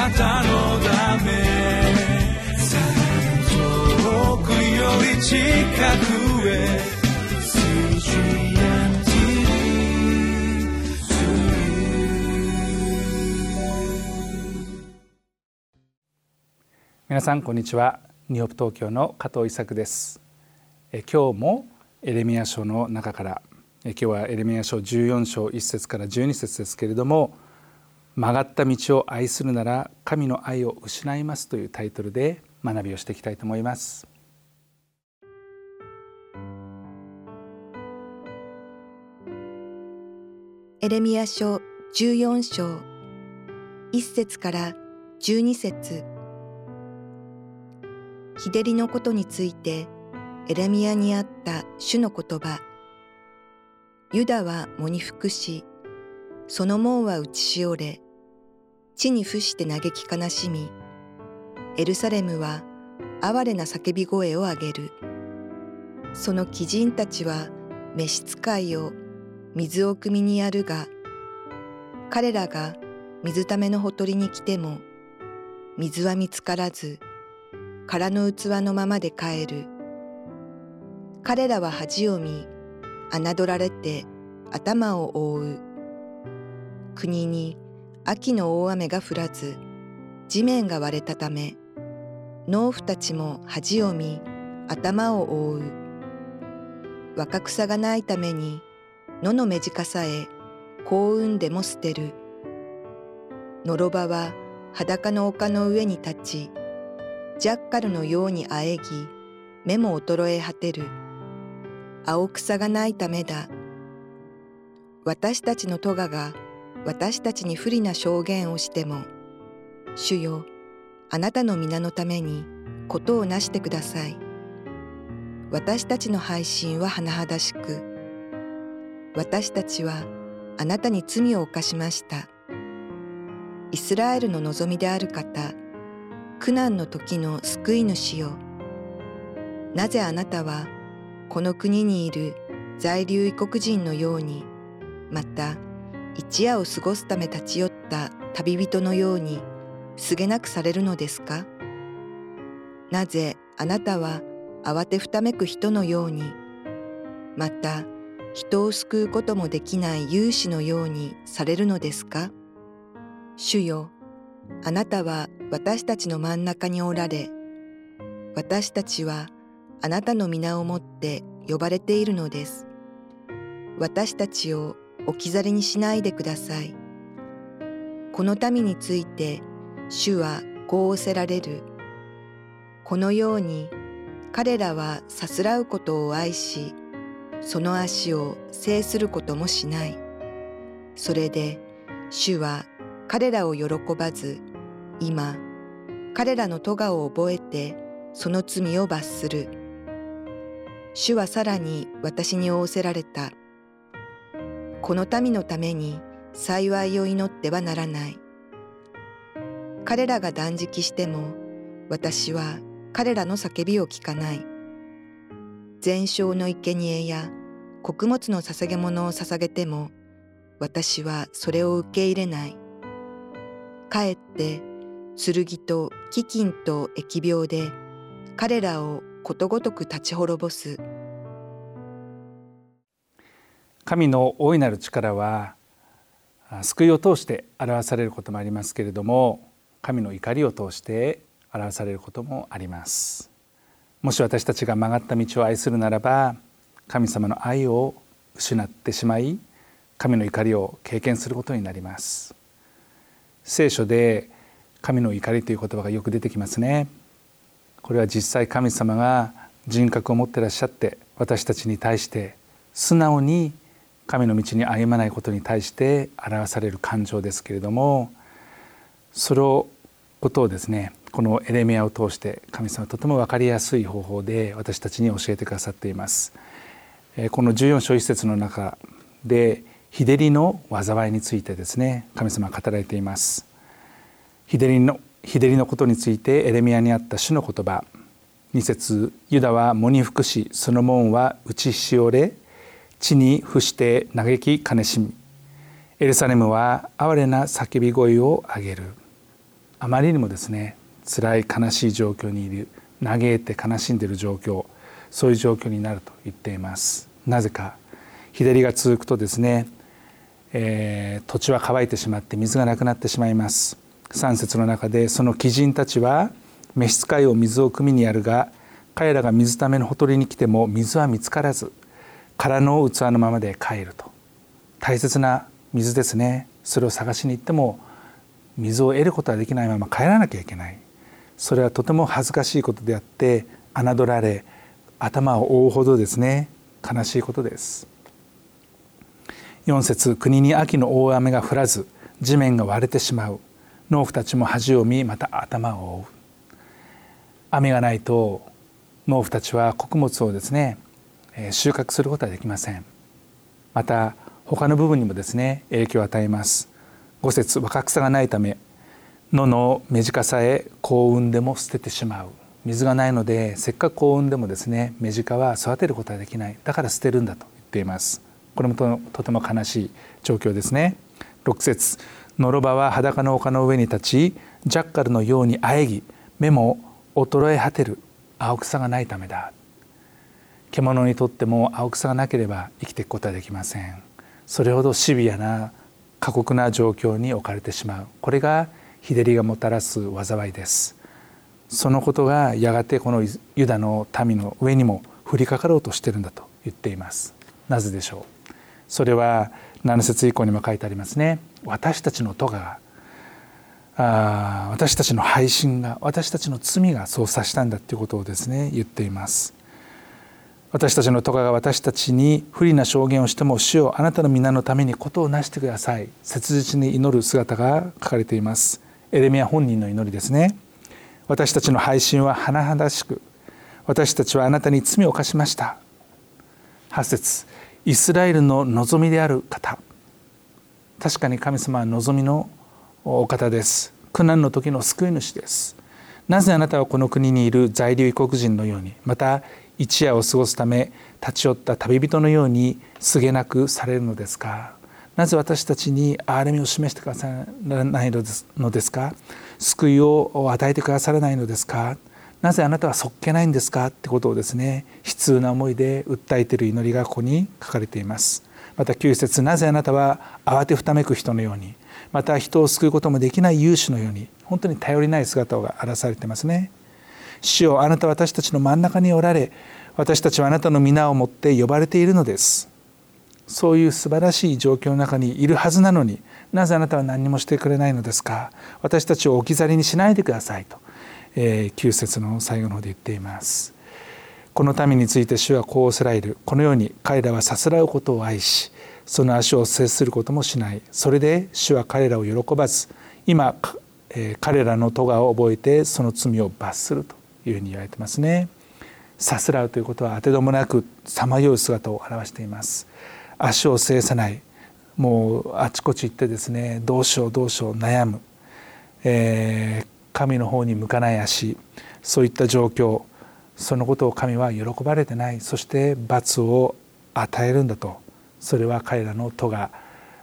なたのため遠くより近くへ皆さんこんにちは。ニューヨーク東京の加藤伊作です。え今日もエレミア書の中からえ今日はエレミア書14章1節から12節ですけれども曲がった道を愛するなら神の愛を失いますというタイトルで学びをしていきたいと思います。エレミア書14章1節から12節。日照りのことについてエレミアにあった主の言葉。ユダは喪に服しその門は打ちしおれ地に伏して嘆き悲しみエルサレムは哀れな叫び声を上げるその貴人たちは召使いを水を汲みにやるが彼らが水ためのほとりに来ても水は見つからず空の器のままで帰る。彼らは恥を見、侮られて頭を覆う。国に秋の大雨が降らず、地面が割れたため、農夫たちも恥を見、頭を覆う。若草がないために、野の目近さえ幸運でも捨てる。のろばは裸の丘の上に立ち、ジャッカルのようにあえぎ、目も衰え果てる。青草がないためだ。私たちの咎が私たちに不利な証言をしても、主よ、あなたの皆のためにことをなしてください。私たちの配信は甚だしく、私たちはあなたに罪を犯しました。イスラエルの望みである方、苦難の時の救い主よ。なぜあなたはこの国にいる在留異国人のように、また一夜を過ごすため立ち寄った旅人のようにすげなくされるのですか？なぜあなたは慌てふためく人のように、また人を救うこともできない勇士のようにされるのですか？主よ、あなたは私たちの真ん中におられ、私たちはあなたの皆をもって呼ばれているのです。私たちを置き去りにしないでください。この民について主はこう仰せられる。このように彼らはさすらうことを愛し、その足を制することもしない。それで主は彼らを喜ばず、今、彼らの咎を覚えて、その罪を罰する。主はさらに私に仰せられた。この民のために幸いを祈ってはならない。彼らが断食しても、私は彼らの叫びを聞かない。全焼の生贄や穀物の捧げ物を捧げても、私はそれを受け入れない。かえって剣と飢饉と疫病で彼らをことごとく立ち滅ぼす神の大いなる力は救いを通して表されることもありますけれども神の怒りを通して表されることもあります。もし私たちが曲がった道を愛するならば神様の愛を失ってしまい神の怒りを経験することになります。聖書で神の怒りという言葉がよく出てきますね。これは実際神様が人格を持ってらっしゃって私たちに対して素直に神の道に歩まないことに対して表される感情ですけれどもそのことをですねこのエレミアを通して神様はとても分かりやすい方法で私たちに教えてくださっています。この14章一節の中で日照りの災いについてですね神様は語られています。日照りの日照りのことについてエレミアにあった主の言葉。二節ユダは喪に服しその門は打ちしおれ地に伏して嘆き悲しみ。エルサレムは哀れな叫び声を上げる。あまりにもですね辛い悲しい状況にいる嘆いて悲しんでいる状況そういう状況になると言っています。なぜか日照りが続くとですね、えー、土地は乾いてしまって水がなくなってしまいます。3節の中でその鬼人たちは召使いを水を汲みにやるが彼らが水ためのほとりに来ても水は見つからず。空の器のままで帰ると。大切な水ですね。それを探しに行っても水を得ることはできないまま帰らなきゃいけない。それはとても恥ずかしいことであって侮られ頭を覆うほどですね。悲しいことです。4節国に秋の大雨が降らず地面が割れてしまう。農夫たちも恥を見また頭を覆う。雨がないと農夫たちは穀物をですね収穫することはできません。また他の部分にもですね影響を与えます。五節若草がないため野の目近さえ幸運でも捨ててしまう。水がないのでせっかく幸運でもですね目近は育てることはできない。だから捨てるんだと言っています。これもととても悲しい状況ですね。6節のろばは裸の丘の上に立ちジャッカルのようにあえぎ目も衰え果てる青草がないためだ。獣にとっても青草がなければ生きていくことはできません。それほどシビアな過酷な状況に置かれてしまう。これが日照りがもたらす災いです。そのことがやがてこのユダの民の上にも降りかかろうとしてるんだと言っています。なぜでしょう？それは7節以降にも書いてありますね。私たちの咎があ私たちの配信が私たちの罪がそうさしたんだということをですね言っています。私たちの咎が私たちに不利な証言をしても主よあなたの皆のためにことをなしてください。切実に祈る姿が書かれています。エレミア本人の祈りですね。私たちの配信は甚だしく私たちはあなたに罪を犯しました。8節イスラエルの望みである方。確かに神様は望みのお方です。苦難の時の救い主です。なぜあなたはこの国にいる在留異国人のようにまた一夜を過ごすため立ち寄った旅人のようにすげなくされるのですか？なぜ私たちに憐れみを示してくださらないのですか？救いを与えてくださらないのですか？なぜあなたはそっけないんですか？ってことをですね悲痛な思いで訴えている祈りがここに書かれています。また9節なぜあなたは慌てふためく人のようにまた人を救うこともできない勇士のように本当に頼りない姿が表されてますね。主よあなたは私たちの真ん中におられ私たちはあなたの皆をもって呼ばれているのです。そういう素晴らしい状況の中にいるはずなのになぜあなたは何もしてくれないのですか？私たちを置き去りにしないでくださいと、えー、9節の最後の方で言っています。この民について主はこうおせられる。このように彼らはさすらうことを愛しその足を接することもしない。それで主は彼らを喜ばず今、えー、彼らの咎を覚えてその罪を罰すると。いうふうに言われてますね。さすらうということは当てどもなくさまよう姿を表しています。足を制さない。もうあちこち行ってですねどうしようどうしよう悩む、えー、神の方に向かない足。そういった状況。そのことを神は喜ばれてない。そして罰を与えるんだと。それは彼らの戸が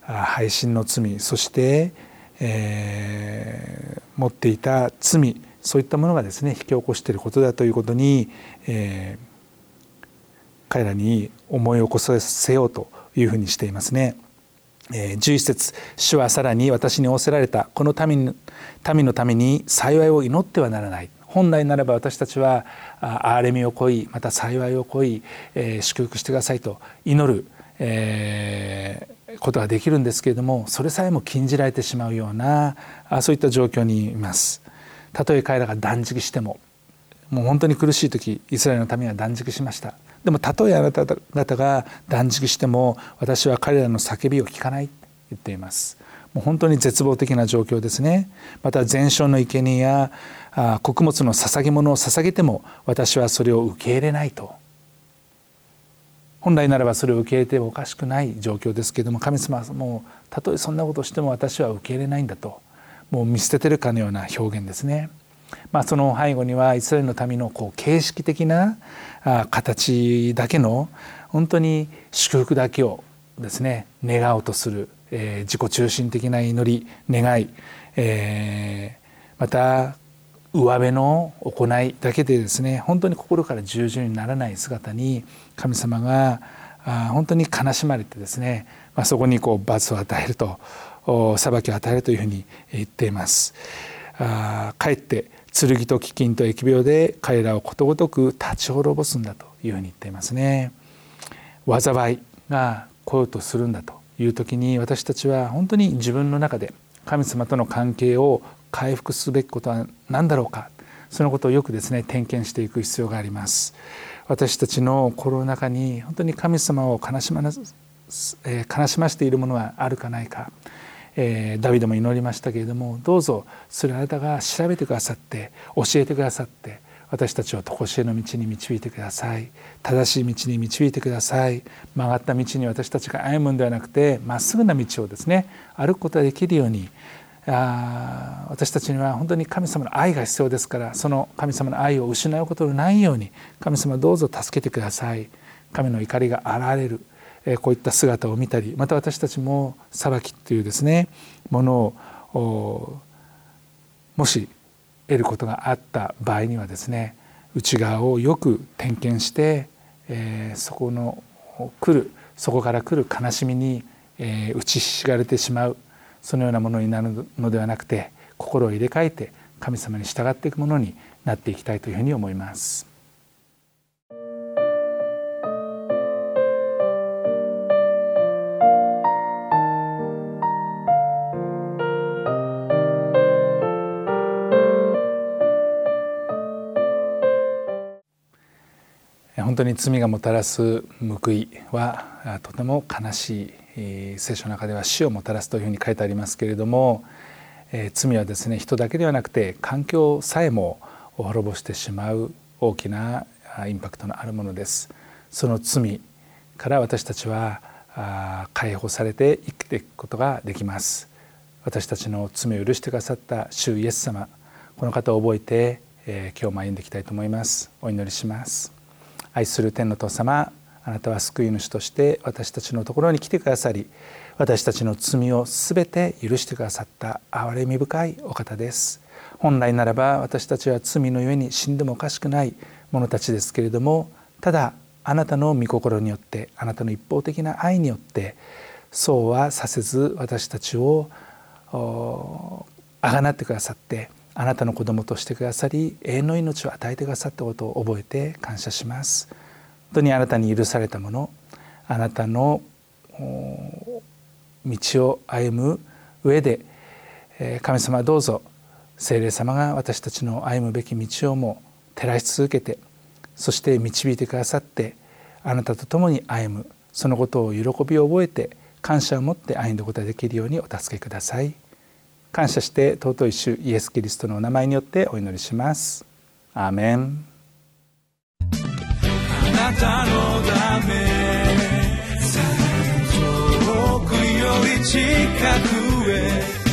配信の罪。そして、えー、持っていた罪。そういったものがですね引き起こしていることだということに、えー、彼らに思い起こさせようというふうにしていますね。えー、11節主はさらに私に仰せられたこの民民のために幸いを祈ってはならない本来ならば私たちは憐れみを乞いまた幸いを乞い、えー、祝福してくださいと祈る、えー、ことができるんですけれどもそれさえも禁じられてしまうようなそういった状況にいます。たとえ彼らが断食してももう本当に苦しい時イスラエルのためには断食しました。でもたとえあなた方が断食しても私は彼らの叫びを聞かないと言っています。もう本当に絶望的な状況ですね。また全焼の生贄や穀物の捧げ物を捧げても私はそれを受け入れないと。本来ならばそれを受け入れてもおかしくない状況ですけれども神様はもうたとえそんなことをしても私は受け入れないんだと。もう見捨ててるかのような表現ですね。まあ、その背後にはイスラエルの民のこう形式的な形だけの本当に祝福だけをですね願おうとする、えー、自己中心的な祈り願い、えーまた上辺の行いだけでですね本当に心から従順にならない姿に神様が本当に悲しまれてですね、まあ、そこにこう罰を与えると裁きを与えるというふうに言っています。あかえって剣と飢饉と疫病で彼らをことごとく立ち滅ぼすんだというふうに言っていますね。災いが来ようとするんだという時に私たちは本当に自分の中で神様との関係を回復すべきことは何だろうかそのことをよくですね点検していく必要があります私たちの心の中に本当に神様を悲しまな、えー、悲しましているものはあるかないか、えー、ダビデも祈りましたけれどもどうぞそれあなたが調べてくださって教えてくださって私たちを常しえの道に導いてください。正しい道に導いてください。曲がった道に私たちが歩むんではなくてまっすぐな道をですね歩くことができるようにあ私たちには本当に神様の愛が必要ですからその神様の愛を失うことのないように神様どうぞ助けてください。神の怒りが現れる、こういった姿を見たりまた私たちも裁きというですねものをもし得ることがあった場合にはですね内側をよく点検して、え、そこの来るそこから来る悲しみに、え、打ちひしがれてしまうそのようなものになるのではなくて心を入れ替えて神様に従っていくものになっていきたいというふうに思います。本当に罪がもたらす報いはとても悲しい聖書の中では死をもたらすというふうに書いてありますけれども、え罪はですね人だけではなくて環境さえも滅ぼしてしまう大きなインパクトのあるものです。その罪から私たちは解放されて生きていくことができます。私たちの罪を許してくださった主イエス様この方を覚えて、えー、今日も歩んでいきたいと思いますお祈りします愛する天の父様あなたは救い主として私たちのところに来てくださり私たちの罪をすべて許してくださった憐れみ深いお方です。本来ならば私たちは罪のゆえに死んでもおかしくない者たちですけれどもただあなたの御心によってあなたの一方的な愛によってそうはさせず私たちをあがなってくださってあなたの子供としてくださり永遠の命を与えてくださったことを覚えて感謝します本。当にあなたに許されたものあなたの道を歩む上で神様どうぞ聖霊様が私たちの歩むべき道をも照らし続けてそして導いてくださってあなたと共に歩むそのことを喜びを覚えて感謝を持って歩んだことができるようにお助けください感謝して尊い主イエス・キリストのお名前によってお祈りします。アーメン。なたのため遠くより近く